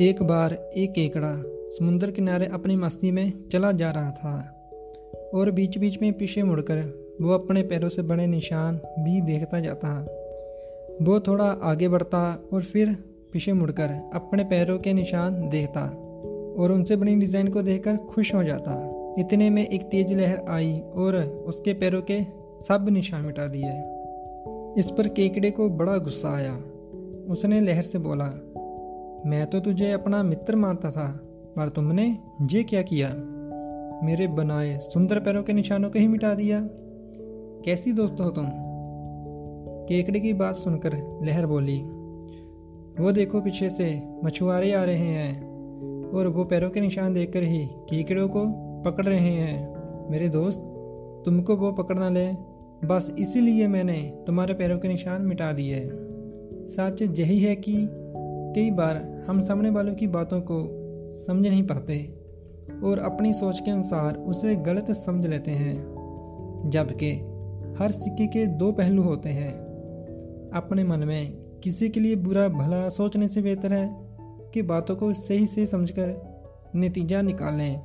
एक बार एक केकड़ा समुद्र किनारे अपनी मस्ती में चला जा रहा था और बीच बीच में पीछे मुड़कर वो अपने पैरों से बने निशान भी देखता जाता। वो थोड़ा आगे बढ़ता और फिर पीछे मुड़कर अपने पैरों के निशान देखता और उनसे बनी डिज़ाइन को देखकर खुश हो जाता। इतने में एक तेज लहर आई और उसके पैरों के सब निशान मिटा दिए। इस पर केकड़े को बड़ा गुस्सा आया। उसने लहर से बोला मैं तो तुझे अपना मित्र मानता था, पर तुमने ये क्या किया? मेरे बनाए सुंदर पैरों के निशानों को ही मिटा दिया। कैसी दोस्त हो तुम? केकड़े की बात सुनकर लहर बोली। वो देखो पीछे से, मछुआरे आ रहे हैं, और वो पैरों के निशान देखकर ही केकड़ों को पकड़ रहे हैं। मेरे दोस्त, तुमको वो पकड़ना ले। बस इसीलिए मैंने तुम्हारे पैरों के निशान मिटा दिए। सच यही है कि कई बार हम सामने वालों की बातों को समझ नहीं पाते और अपनी सोच के अनुसार उसे गलत समझ लेते हैं, जबकि हर सिक्के के दो पहलू होते हैं। अपने मन में किसी के लिए बुरा भला सोचने से बेहतर है कि बातों को सही से समझकर नतीजा निकालें